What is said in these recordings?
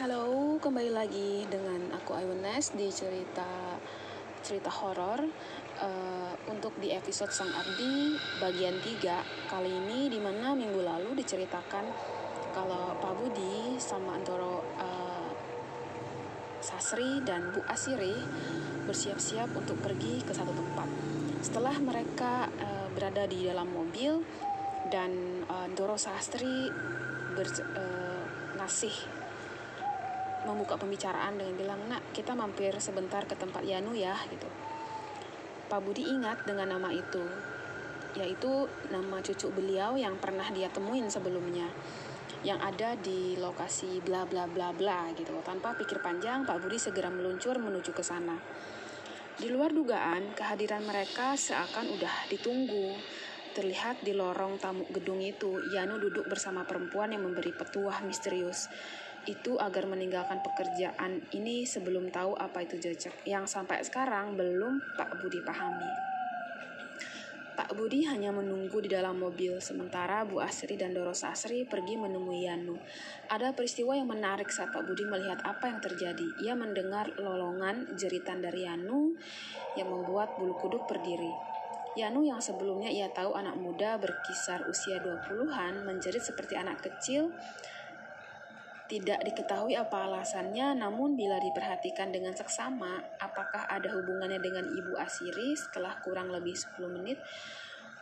Halo, kembali lagi dengan aku Ayunes di cerita cerita horor. Uh, untuk di episode Sang Abdi bagian 3 kali ini di mana minggu lalu diceritakan kalau Pak Budi sama Antoro uh, Sasri dan Bu Asiri bersiap-siap untuk pergi ke satu tempat. Setelah mereka uh, berada di dalam mobil dan uh, Doro Sastri ber, uh, ngasih membuka pembicaraan dengan bilang nak kita mampir sebentar ke tempat Yanu ya gitu Pak Budi ingat dengan nama itu yaitu nama cucu beliau yang pernah dia temuin sebelumnya yang ada di lokasi bla bla bla bla gitu. Tanpa pikir panjang, Pak Budi segera meluncur menuju ke sana. Di luar dugaan, kehadiran mereka seakan udah ditunggu. Terlihat di lorong tamu gedung itu, Yanu duduk bersama perempuan yang memberi petuah misterius itu agar meninggalkan pekerjaan ini sebelum tahu apa itu jejak yang sampai sekarang belum Pak Budi pahami. Pak Budi hanya menunggu di dalam mobil, sementara Bu Asri dan Doro Sasri pergi menemui Yanu. Ada peristiwa yang menarik saat Pak Budi melihat apa yang terjadi. Ia mendengar lolongan jeritan dari Yanu yang membuat bulu kuduk berdiri. Yanu yang sebelumnya ia tahu anak muda berkisar usia 20-an menjerit seperti anak kecil tidak diketahui apa alasannya, namun bila diperhatikan dengan seksama, apakah ada hubungannya dengan Ibu Asiri setelah kurang lebih 10 menit,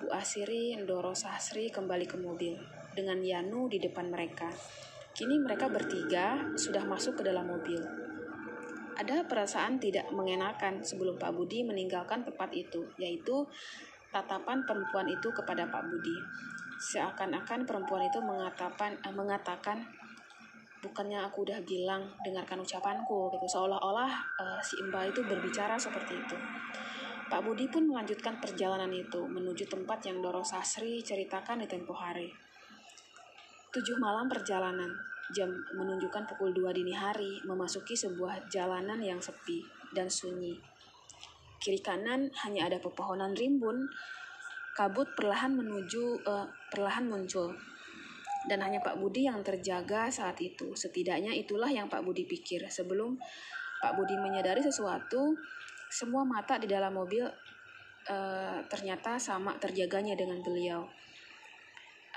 Bu Asiri, Ndoro Sasri kembali ke mobil dengan Yanu di depan mereka. Kini mereka bertiga sudah masuk ke dalam mobil. Ada perasaan tidak mengenakan sebelum Pak Budi meninggalkan tempat itu, yaitu tatapan perempuan itu kepada Pak Budi. Seakan-akan perempuan itu mengatakan, eh, mengatakan bukannya aku udah bilang dengarkan ucapanku gitu. Seolah-olah uh, si Imba itu berbicara seperti itu. Pak Budi pun melanjutkan perjalanan itu menuju tempat yang Doro Sasri ceritakan di tempo hari. Tujuh malam perjalanan jam menunjukkan pukul 2 dini hari memasuki sebuah jalanan yang sepi dan sunyi. Kiri kanan hanya ada pepohonan rimbun. Kabut perlahan menuju uh, perlahan muncul dan hanya Pak Budi yang terjaga saat itu. Setidaknya itulah yang Pak Budi pikir. Sebelum Pak Budi menyadari sesuatu, semua mata di dalam mobil uh, ternyata sama terjaganya dengan beliau.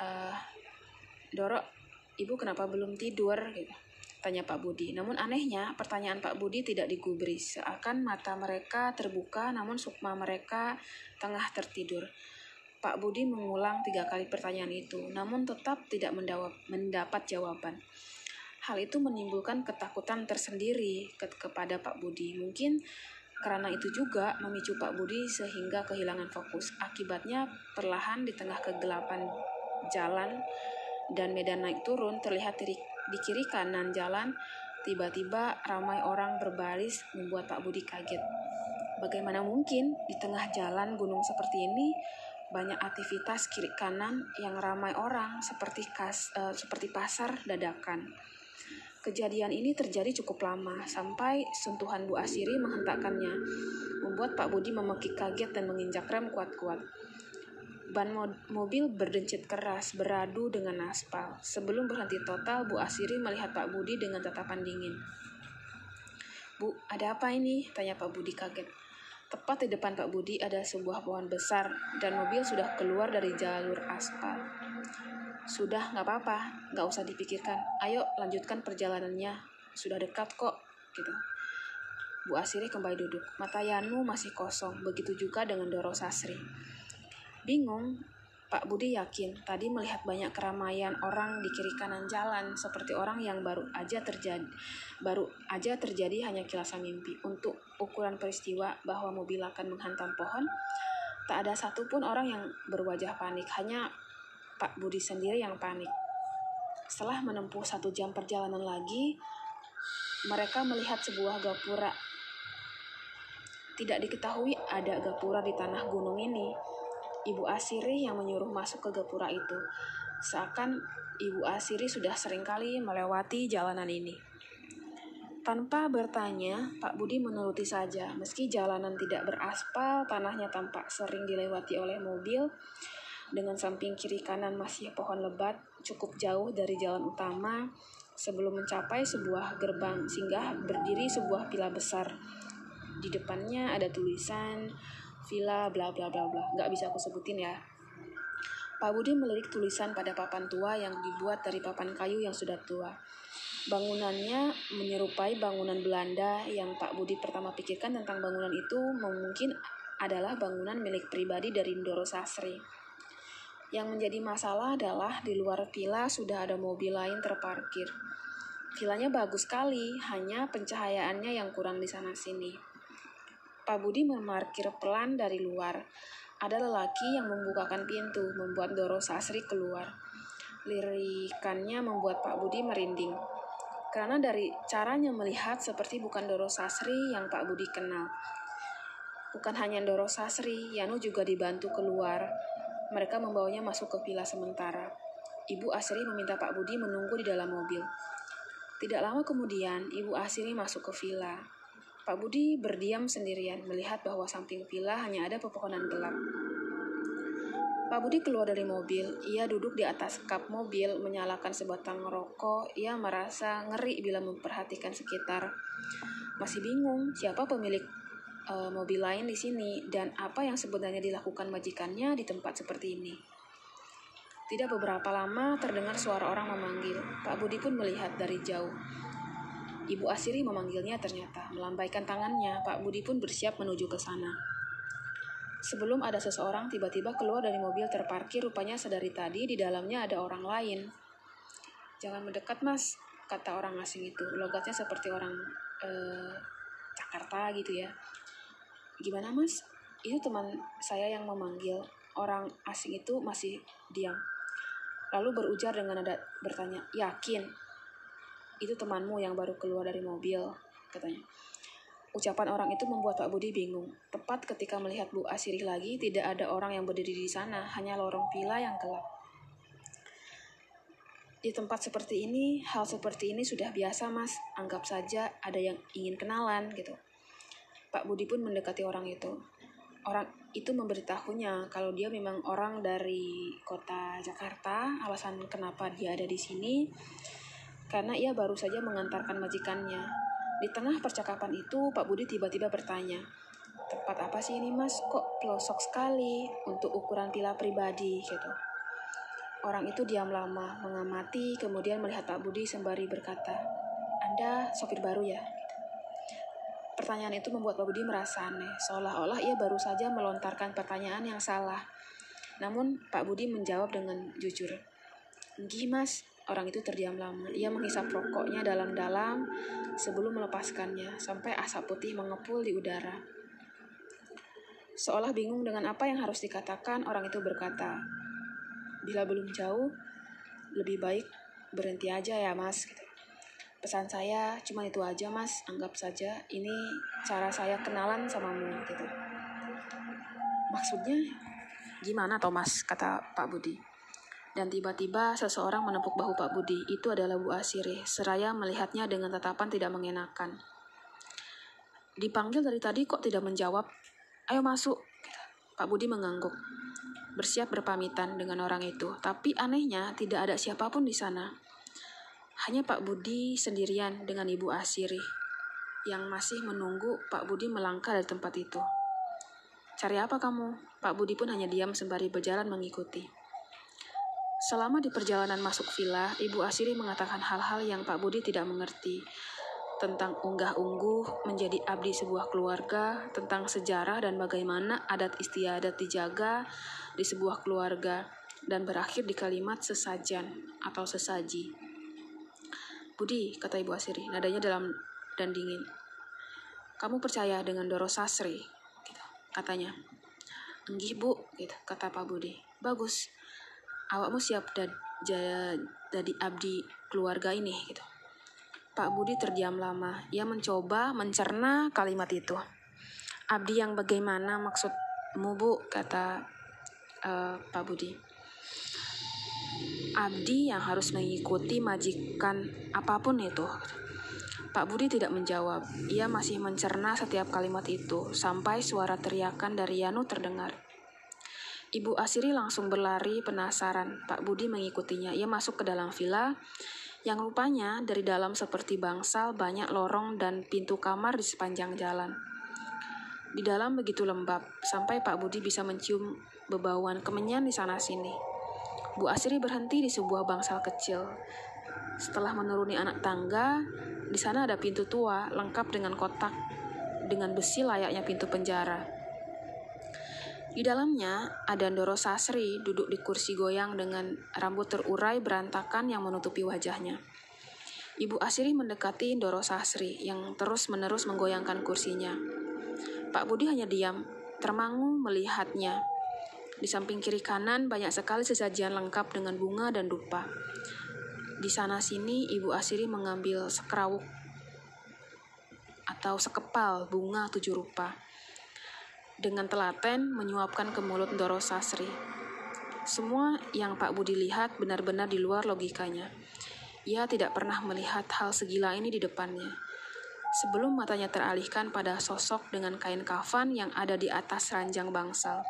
Uh, Doro, ibu kenapa belum tidur? Gitu. Tanya Pak Budi. Namun anehnya, pertanyaan Pak Budi tidak digubris. Seakan mata mereka terbuka, namun sukma mereka tengah tertidur. Pak Budi mengulang tiga kali pertanyaan itu, namun tetap tidak mendapat jawaban. Hal itu menimbulkan ketakutan tersendiri ke kepada Pak Budi. Mungkin karena itu juga memicu Pak Budi sehingga kehilangan fokus. Akibatnya perlahan di tengah kegelapan jalan dan medan naik turun terlihat di, kiri kanan jalan tiba-tiba ramai orang berbaris membuat Pak Budi kaget. Bagaimana mungkin di tengah jalan gunung seperti ini banyak aktivitas kiri kanan yang ramai orang seperti kas, uh, seperti pasar dadakan. Kejadian ini terjadi cukup lama sampai sentuhan Bu Asiri menghentakkannya, membuat Pak Budi memekik kaget dan menginjak rem kuat-kuat. Ban mo mobil berdencit keras beradu dengan aspal. Sebelum berhenti total, Bu Asiri melihat Pak Budi dengan tatapan dingin. Bu, ada apa ini? Tanya Pak Budi kaget. Tepat di depan Pak Budi ada sebuah pohon besar dan mobil sudah keluar dari jalur aspal. Sudah, nggak apa-apa, nggak usah dipikirkan. Ayo lanjutkan perjalanannya, sudah dekat kok, gitu. Bu Asiri kembali duduk. Mata Yanu masih kosong, begitu juga dengan Doro Sasri. Bingung, Pak Budi yakin tadi melihat banyak keramaian orang di kiri kanan jalan seperti orang yang baru aja terjadi baru aja terjadi hanya kilasan mimpi. Untuk ukuran peristiwa bahwa mobil akan menghantam pohon, tak ada satupun orang yang berwajah panik, hanya Pak Budi sendiri yang panik. Setelah menempuh satu jam perjalanan lagi, mereka melihat sebuah gapura. Tidak diketahui ada gapura di tanah gunung ini Ibu Asiri yang menyuruh masuk ke gapura itu. Seakan Ibu Asiri sudah sering kali melewati jalanan ini. Tanpa bertanya, Pak Budi menuruti saja. Meski jalanan tidak beraspal, tanahnya tampak sering dilewati oleh mobil. Dengan samping kiri kanan masih pohon lebat, cukup jauh dari jalan utama. sebelum mencapai sebuah gerbang singgah berdiri sebuah villa besar. Di depannya ada tulisan villa bla bla bla bla. Nggak bisa aku sebutin ya. Pak Budi melirik tulisan pada papan tua yang dibuat dari papan kayu yang sudah tua. Bangunannya menyerupai bangunan Belanda yang Pak Budi pertama pikirkan tentang bangunan itu mungkin adalah bangunan milik pribadi dari Ndoro Sasri. Yang menjadi masalah adalah di luar villa sudah ada mobil lain terparkir. Vilanya bagus sekali, hanya pencahayaannya yang kurang di sana-sini. Pak Budi memarkir pelan dari luar. Ada lelaki yang membukakan pintu, membuat Doro Sasri keluar. Lirikannya membuat Pak Budi merinding. Karena dari caranya melihat seperti bukan Doro Sasri yang Pak Budi kenal. Bukan hanya Doro Sasri, Yanu juga dibantu keluar mereka membawanya masuk ke villa sementara. Ibu Asri meminta Pak Budi menunggu di dalam mobil. Tidak lama kemudian, Ibu Asri masuk ke villa. Pak Budi berdiam sendirian melihat bahwa samping villa hanya ada pepohonan gelap. Pak Budi keluar dari mobil. Ia duduk di atas kap mobil, menyalakan sebatang rokok. Ia merasa ngeri bila memperhatikan sekitar. Masih bingung siapa pemilik uh, mobil lain di sini dan apa yang sebenarnya dilakukan majikannya di tempat seperti ini. Tidak beberapa lama terdengar suara orang memanggil. Pak Budi pun melihat dari jauh. Ibu Asiri memanggilnya ternyata. Melambaikan tangannya, Pak Budi pun bersiap menuju ke sana. Sebelum ada seseorang tiba-tiba keluar dari mobil terparkir, rupanya sedari tadi di dalamnya ada orang lain. Jangan mendekat mas, kata orang asing itu. Logatnya seperti orang eh, Jakarta gitu ya. Gimana mas? Itu teman saya yang memanggil. Orang asing itu masih diam. Lalu berujar dengan nada bertanya, yakin? Itu temanmu yang baru keluar dari mobil, katanya. Ucapan orang itu membuat Pak Budi bingung. Tepat ketika melihat Bu Asiri lagi, tidak ada orang yang berdiri di sana, hanya lorong villa yang gelap. Di tempat seperti ini, hal seperti ini sudah biasa, Mas. Anggap saja ada yang ingin kenalan gitu. Pak Budi pun mendekati orang itu. Orang itu memberitahunya kalau dia memang orang dari kota Jakarta. Alasan kenapa dia ada di sini karena ia baru saja mengantarkan majikannya. Di tengah percakapan itu, Pak Budi tiba-tiba bertanya, "Tempat apa sih ini, Mas? Kok pelosok sekali untuk ukuran pila pribadi?" gitu. Orang itu diam lama, mengamati, kemudian melihat Pak Budi sembari berkata, "Anda sopir baru ya?" Pertanyaan itu membuat Pak Budi merasa aneh, seolah-olah ia baru saja melontarkan pertanyaan yang salah. Namun Pak Budi menjawab dengan jujur. Enggih mas, orang itu terdiam lama. Ia menghisap rokoknya dalam-dalam sebelum melepaskannya, sampai asap putih mengepul di udara. Seolah bingung dengan apa yang harus dikatakan, orang itu berkata, Bila belum jauh, lebih baik berhenti aja ya mas. Gitu. Pesan saya cuma itu aja mas, anggap saja ini cara saya kenalan samamu gitu. Maksudnya gimana Thomas, kata Pak Budi. Dan tiba-tiba seseorang menepuk bahu Pak Budi. Itu adalah Bu Asiri. Seraya melihatnya dengan tatapan tidak mengenakan. Dipanggil dari tadi kok tidak menjawab. Ayo masuk. Pak Budi mengangguk. Bersiap berpamitan dengan orang itu. Tapi anehnya tidak ada siapa pun di sana. Hanya Pak Budi sendirian dengan Ibu Asiri yang masih menunggu Pak Budi melangkah dari tempat itu. Cari apa kamu? Pak Budi pun hanya diam sembari berjalan mengikuti. Selama di perjalanan masuk villa, Ibu Asiri mengatakan hal-hal yang Pak Budi tidak mengerti tentang unggah-ungguh menjadi abdi sebuah keluarga, tentang sejarah dan bagaimana adat istiadat dijaga di sebuah keluarga, dan berakhir di kalimat sesajan atau sesaji. Budi, kata Ibu Asiri, nadanya dalam dan dingin. Kamu percaya dengan Doro Sasri? Gitu, katanya. Enggih, Bu, gitu, kata Pak Budi. Bagus. Awakmu siap jadi abdi keluarga ini, gitu. Pak Budi terdiam lama. Ia mencoba mencerna kalimat itu. Abdi yang bagaimana maksudmu, Bu? Kata uh, Pak Budi abdi yang harus mengikuti majikan apa pun itu. Pak Budi tidak menjawab. Ia masih mencerna setiap kalimat itu sampai suara teriakan dari Yanu terdengar. Ibu Asiri langsung berlari penasaran. Pak Budi mengikutinya. Ia masuk ke dalam villa. yang rupanya dari dalam seperti bangsal banyak lorong dan pintu kamar di sepanjang jalan. Di dalam begitu lembab, sampai Pak Budi bisa mencium bebauan kemenyan di sana-sini. Bu Asri berhenti di sebuah bangsal kecil. Setelah menuruni anak tangga, di sana ada pintu tua lengkap dengan kotak dengan besi layaknya pintu penjara. Di dalamnya ada Ndoro Sasri duduk di kursi goyang dengan rambut terurai berantakan yang menutupi wajahnya. Ibu Asri mendekati Ndoro Sasri yang terus-menerus menggoyangkan kursinya. Pak Budi hanya diam, termangu melihatnya. Di samping kiri kanan banyak sekali sesajian lengkap dengan bunga dan dupa. Di sana sini Ibu Asri mengambil sekerawuk atau sekepal bunga tujuh rupa dengan telaten menyuapkan ke mulut Doro Sasri. Semua yang Pak Budi lihat benar-benar di luar logikanya. Ia tidak pernah melihat hal segila ini di depannya. Sebelum matanya teralihkan pada sosok dengan kain kafan yang ada di atas ranjang bangsal.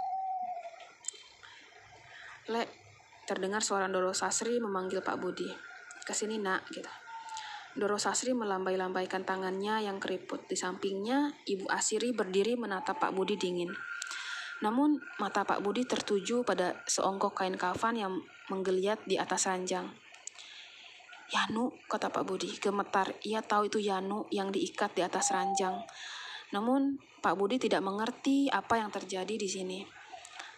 Lek, terdengar suara Doro Sasri memanggil Pak Budi. Ke sini nak, gitu. Doro Sasri melambai-lambaikan tangannya yang keriput. Di sampingnya, Ibu Asiri berdiri menatap Pak Budi dingin. Namun, mata Pak Budi tertuju pada seonggok kain kafan yang menggeliat di atas ranjang. Yanu, kata Pak Budi, gemetar. Ia tahu itu Yanu yang diikat di atas ranjang. Namun, Pak Budi tidak mengerti apa yang terjadi di sini.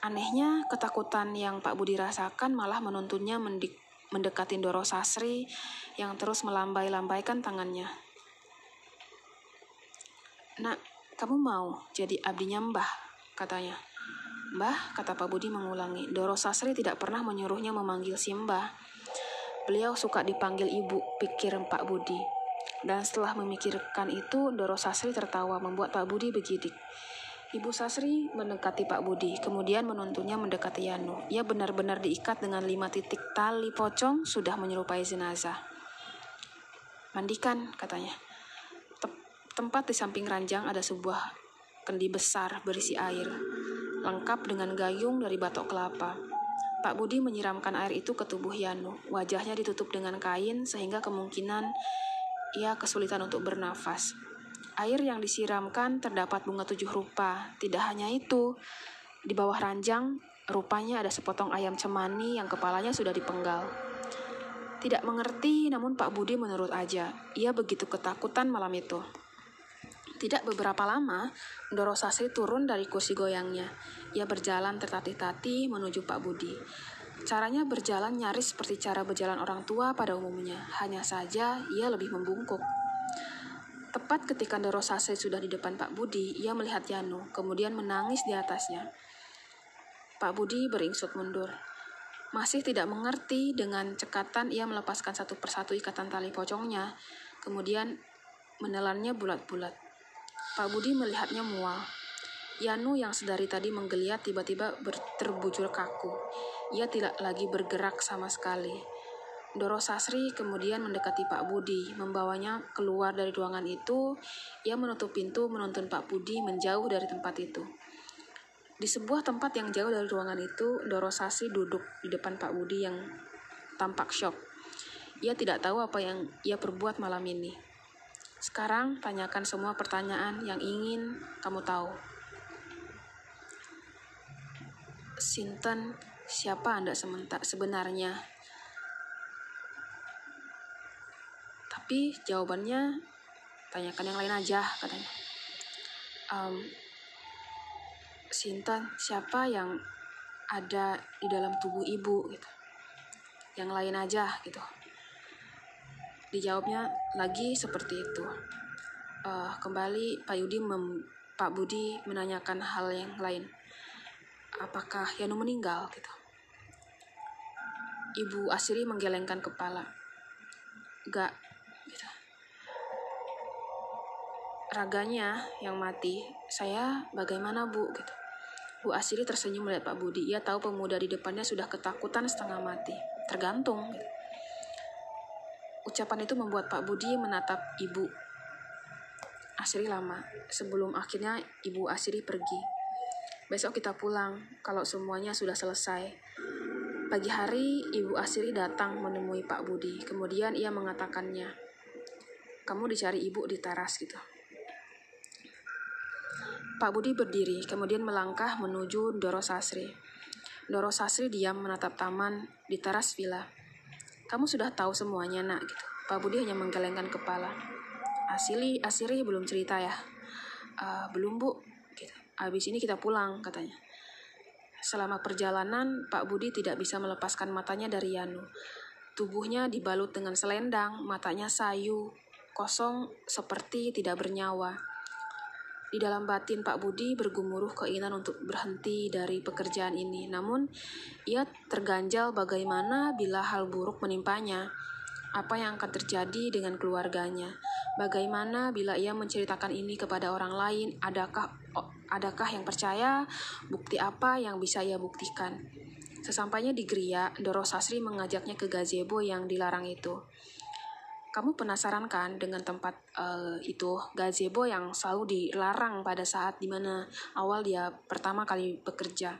Anehnya, ketakutan yang Pak Budi rasakan malah menuntunnya mendik mendekati Doro Sasri yang terus melambai-lambaikan tangannya. Nak, kamu mau jadi abdinya mbah, katanya. Mbah, kata Pak Budi mengulangi. Doro Sasri tidak pernah menyuruhnya memanggil si mbah. Beliau suka dipanggil ibu, pikir Pak Budi. Dan setelah memikirkan itu, Doro Sasri tertawa membuat Pak Budi begidik. Ibu Sasri mendekati Pak Budi, kemudian menuntunnya mendekati Yanu. Ia benar-benar diikat dengan lima titik tali pocong, sudah menyerupai jenazah. Mandikan, katanya. tempat di samping ranjang ada sebuah kendi besar berisi air, lengkap dengan gayung dari batok kelapa. Pak Budi menyiramkan air itu ke tubuh Yanu. Wajahnya ditutup dengan kain sehingga kemungkinan ia kesulitan untuk bernafas. Air yang disiramkan terdapat bunga tujuh rupa. Tidak hanya itu, di bawah ranjang rupanya ada sepotong ayam cemani yang kepalanya sudah dipenggal. Tidak mengerti, namun Pak Budi menurut aja. Ia begitu ketakutan malam itu. Tidak beberapa lama, Doro Sasri turun dari kursi goyangnya. Ia berjalan tertatih-tatih menuju Pak Budi. Caranya berjalan nyaris seperti cara berjalan orang tua pada umumnya. Hanya saja ia lebih membungkuk. Tepat ketika Ndoro Sase sudah di depan Pak Budi, ia melihat Yanu, kemudian menangis di atasnya. Pak Budi beringsut mundur. Masih tidak mengerti dengan cekatan ia melepaskan satu persatu ikatan tali pocongnya, kemudian menelannya bulat-bulat. Pak Budi melihatnya mual. Yanu yang sedari tadi menggeliat tiba-tiba terbujur kaku. Ia tidak lagi bergerak sama sekali. Doro Sasri kemudian mendekati Pak Budi, membawanya keluar dari ruangan itu. Ia menutup pintu menuntun Pak Budi menjauh dari tempat itu. Di sebuah tempat yang jauh dari ruangan itu, Doro Sasri duduk di depan Pak Budi yang tampak shock. Ia tidak tahu apa yang ia perbuat malam ini. Sekarang tanyakan semua pertanyaan yang ingin kamu tahu. Sinten, siapa Anda sebenarnya? Tapi jawabannya tanyakan yang lain aja katanya. Um, Sinta siapa yang ada di dalam tubuh ibu gitu. Yang lain aja gitu. Dijawabnya lagi seperti itu. Uh, kembali Pak Yudi mem, Pak Budi menanyakan hal yang lain. Apakah Yanu meninggal gitu. Ibu Asri menggelengkan kepala. Gak raganya yang mati. Saya bagaimana bu? Gitu. Bu Asiri tersenyum melihat Pak Budi. Ia tahu pemuda di depannya sudah ketakutan setengah mati. Tergantung. Gitu. Ucapan itu membuat Pak Budi menatap Ibu Asiri lama. Sebelum akhirnya Ibu Asiri pergi. Besok kita pulang kalau semuanya sudah selesai. Pagi hari, Ibu Asri datang menemui Pak Budi. Kemudian ia mengatakannya, kamu dicari ibu di teras gitu. Pak Budi berdiri, kemudian melangkah menuju Doro Sasri. Doro Sasri diam menatap taman di teras villa. Kamu sudah tahu semuanya, nak, gitu. Pak Budi hanya menggelengkan kepala. Asili, Asri belum cerita ya? Uh, belum, Bu. Gitu. Habis ini kita pulang, katanya. Selama perjalanan, Pak Budi tidak bisa melepaskan matanya dari Yanu. Tubuhnya dibalut dengan selendang, matanya sayu, kosong seperti tidak bernyawa. Di dalam batin Pak Budi bergumuruh keinginan untuk berhenti dari pekerjaan ini. Namun, ia terganjal bagaimana bila hal buruk menimpanya. Apa yang akan terjadi dengan keluarganya? Bagaimana bila ia menceritakan ini kepada orang lain? Adakah adakah yang percaya? Bukti apa yang bisa ia buktikan? Sesampainya di Gria, Doro Sasri mengajaknya ke gazebo yang dilarang itu. Kamu penasaran kan dengan tempat uh, itu gazebo yang selalu dilarang pada saat di mana awal dia pertama kali bekerja?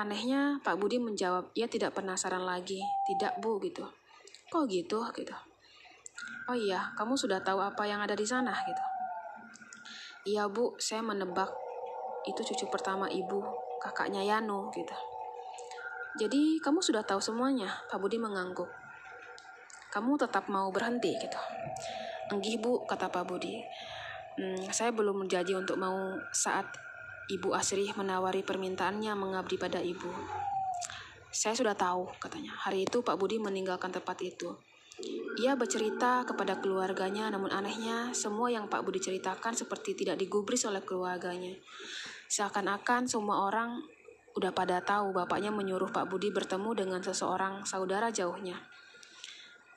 Anehnya Pak Budi menjawab, ia tidak penasaran lagi. Tidak bu gitu. Kok gitu gitu? Oh iya, kamu sudah tahu apa yang ada di sana gitu. Iya bu, saya menebak itu cucu pertama ibu, kakaknya Yano gitu. Jadi kamu sudah tahu semuanya, Pak Budi mengangguk. Kamu tetap mau berhenti gitu. Enggih bu, kata Pak Budi. Hmm, saya belum menjanji untuk mau saat Ibu Asri menawari permintaannya mengabdi pada ibu. Saya sudah tahu, katanya. Hari itu Pak Budi meninggalkan tempat itu. Ia bercerita kepada keluarganya, namun anehnya semua yang Pak Budi ceritakan seperti tidak digubris oleh keluarganya. Seakan-akan semua orang udah pada tahu bapaknya menyuruh Pak Budi bertemu dengan seseorang saudara jauhnya.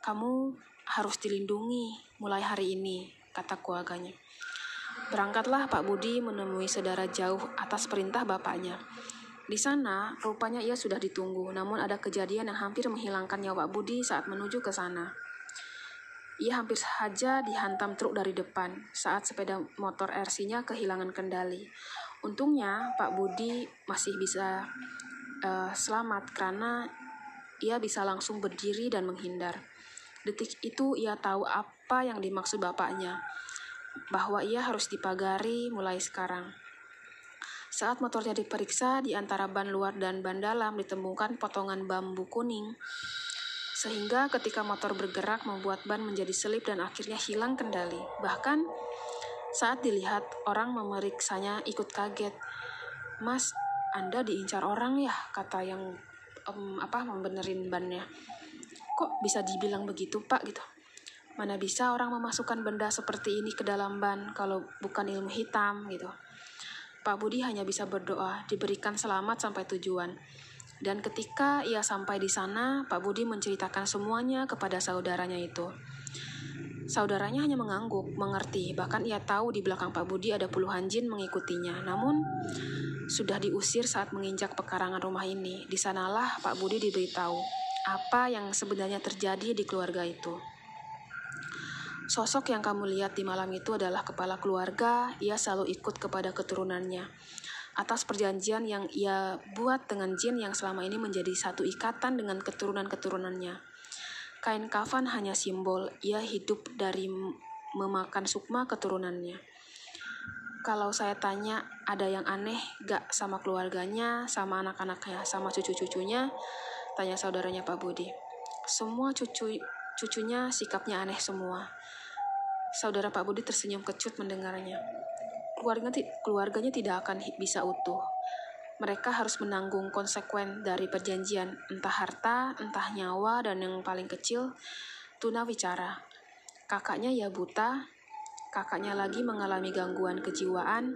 Kamu harus dilindungi mulai hari ini, kata keluarganya. Berangkatlah Pak Budi menemui saudara jauh atas perintah bapaknya. Di sana, rupanya ia sudah ditunggu, namun ada kejadian yang hampir menghilangkan nyawa Budi saat menuju ke sana. Ia hampir saja dihantam truk dari depan saat sepeda motor RC-nya kehilangan kendali. Untungnya, Pak Budi masih bisa uh, selamat karena ia bisa langsung berdiri dan menghindar. Detik itu ia tahu apa yang dimaksud bapaknya, bahwa ia harus dipagari mulai sekarang. Saat motornya diperiksa, di antara ban luar dan ban dalam ditemukan potongan bambu kuning. Sehingga ketika motor bergerak membuat ban menjadi selip dan akhirnya hilang kendali. Bahkan saat dilihat orang memeriksanya ikut kaget. Mas, Anda diincar orang ya? Kata yang um, apa membenerin bannya. Kok bisa dibilang begitu pak gitu? Mana bisa orang memasukkan benda seperti ini ke dalam ban kalau bukan ilmu hitam gitu. Pak Budi hanya bisa berdoa diberikan selamat sampai tujuan. Dan ketika ia sampai di sana, Pak Budi menceritakan semuanya kepada saudaranya itu. Saudaranya hanya mengangguk, mengerti, bahkan ia tahu di belakang Pak Budi ada puluhan jin mengikutinya. Namun, sudah diusir saat menginjak pekarangan rumah ini. Di sanalah Pak Budi diberitahu apa yang sebenarnya terjadi di keluarga itu. Sosok yang kamu lihat di malam itu adalah kepala keluarga, ia selalu ikut kepada keturunannya. Atas perjanjian yang ia buat dengan jin yang selama ini menjadi satu ikatan dengan keturunan-keturunannya. Kain kafan hanya simbol, ia hidup dari memakan sukma keturunannya. Kalau saya tanya, ada yang aneh gak sama keluarganya, sama anak-anaknya, sama cucu-cucunya? Tanya saudaranya Pak Budi. Semua cucu cucunya sikapnya aneh semua. Saudara Pak Budi tersenyum kecut mendengarnya. Keluarganya, keluarganya tidak akan bisa utuh. Mereka harus menanggung konsekuen dari perjanjian, entah harta, entah nyawa, dan yang paling kecil, tuna bicara. Kakaknya ya buta, kakaknya lagi mengalami gangguan kejiwaan,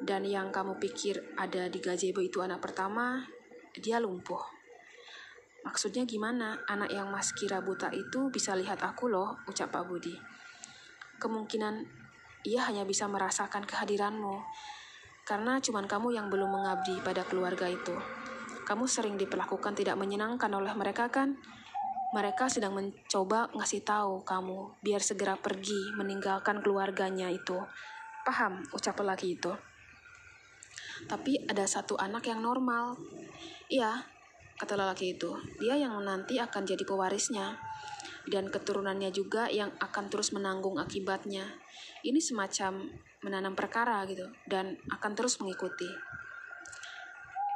dan yang kamu pikir ada di gazebo itu anak pertama, dia lumpuh. Maksudnya gimana? Anak yang mas kira buta itu bisa lihat aku loh, ucap Pak Budi kemungkinan ia hanya bisa merasakan kehadiranmu, karena cuma kamu yang belum mengabdi pada keluarga itu. Kamu sering diperlakukan tidak menyenangkan oleh mereka kan? Mereka sedang mencoba ngasih tahu kamu biar segera pergi meninggalkan keluarganya itu. Paham ucap lelaki itu. Tapi ada satu anak yang normal. Iya, kata lelaki itu. Dia yang nanti akan jadi pewarisnya dan keturunannya juga yang akan terus menanggung akibatnya. Ini semacam menanam perkara gitu dan akan terus mengikuti.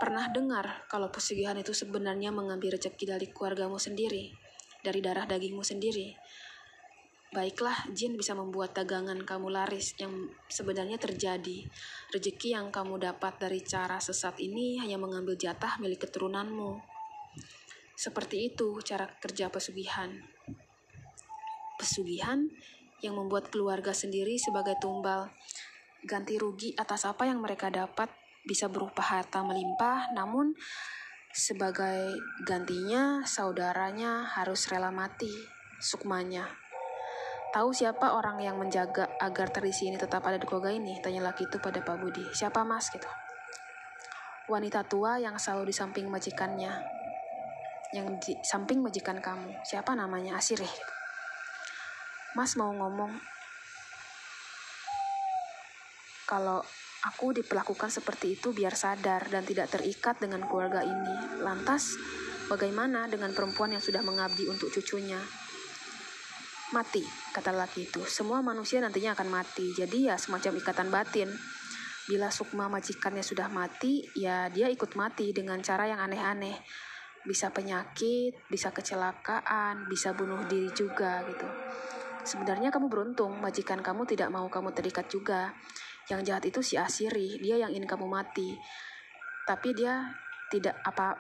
Pernah dengar kalau pesugihan itu sebenarnya mengambil rezeki dari keluargamu sendiri, dari darah dagingmu sendiri. Baiklah, jin bisa membuat dagangan kamu laris yang sebenarnya terjadi. Rezeki yang kamu dapat dari cara sesat ini hanya mengambil jatah milik keturunanmu. Seperti itu cara kerja pesugihan. Pesugihan yang membuat keluarga sendiri sebagai tumbal. Ganti rugi atas apa yang mereka dapat bisa berupa harta melimpah namun sebagai gantinya saudaranya harus rela mati sukmanya. Tahu siapa orang yang menjaga agar terisi ini tetap ada di koga ini? Tanya laki itu pada Pak Budi. Siapa mas? Gitu. Wanita tua yang selalu di samping majikannya yang di samping majikan kamu siapa namanya Asirih gitu. Mas mau ngomong kalau aku diperlakukan seperti itu biar sadar dan tidak terikat dengan keluarga ini. Lantas, bagaimana dengan perempuan yang sudah mengabdi untuk cucunya? Mati, kata laki itu. Semua manusia nantinya akan mati, jadi ya semacam ikatan batin. Bila Sukma majikannya sudah mati, ya dia ikut mati dengan cara yang aneh-aneh. Bisa penyakit, bisa kecelakaan, bisa bunuh diri juga gitu. Sebenarnya kamu beruntung, majikan kamu tidak mau kamu terikat juga. Yang jahat itu si Asiri, dia yang ingin kamu mati. Tapi dia tidak apa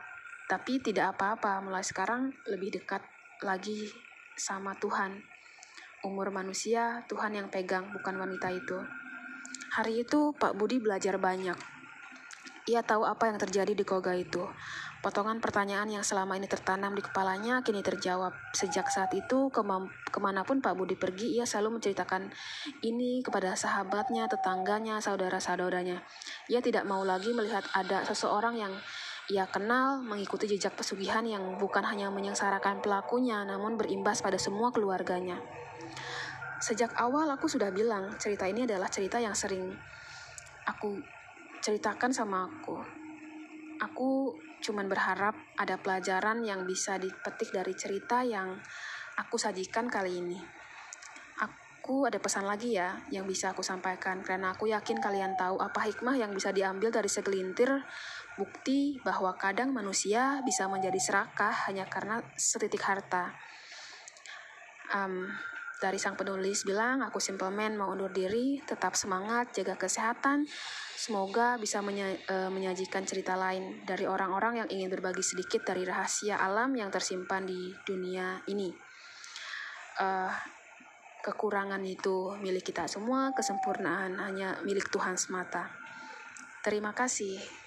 tapi tidak apa-apa mulai sekarang lebih dekat lagi sama Tuhan. Umur manusia Tuhan yang pegang, bukan wanita itu. Hari itu Pak Budi belajar banyak. Ia tahu apa yang terjadi di Koga itu. Potongan pertanyaan yang selama ini tertanam di kepalanya kini terjawab. Sejak saat itu, ke mana pun Pak Budi pergi, ia selalu menceritakan ini kepada sahabatnya, tetangganya, saudara-saudaranya. Ia tidak mau lagi melihat ada seseorang yang ia kenal mengikuti jejak pesugihan yang bukan hanya menyengsarakan pelakunya, namun berimbas pada semua keluarganya. Sejak awal aku sudah bilang, cerita ini adalah cerita yang sering aku ceritakan sama aku. Aku cuman berharap ada pelajaran yang bisa dipetik dari cerita yang aku sajikan kali ini. Aku ada pesan lagi ya yang bisa aku sampaikan karena aku yakin kalian tahu apa hikmah yang bisa diambil dari segelintir bukti bahwa kadang manusia bisa menjadi serakah hanya karena setitik harta. Um, dari sang penulis bilang, aku simplemen mau undur diri, tetap semangat, jaga kesehatan, Semoga bisa menya uh, menyajikan cerita lain dari orang-orang yang ingin berbagi sedikit dari rahasia alam yang tersimpan di dunia ini. Uh, kekurangan itu milik kita semua, kesempurnaan hanya milik Tuhan semata. Terima kasih.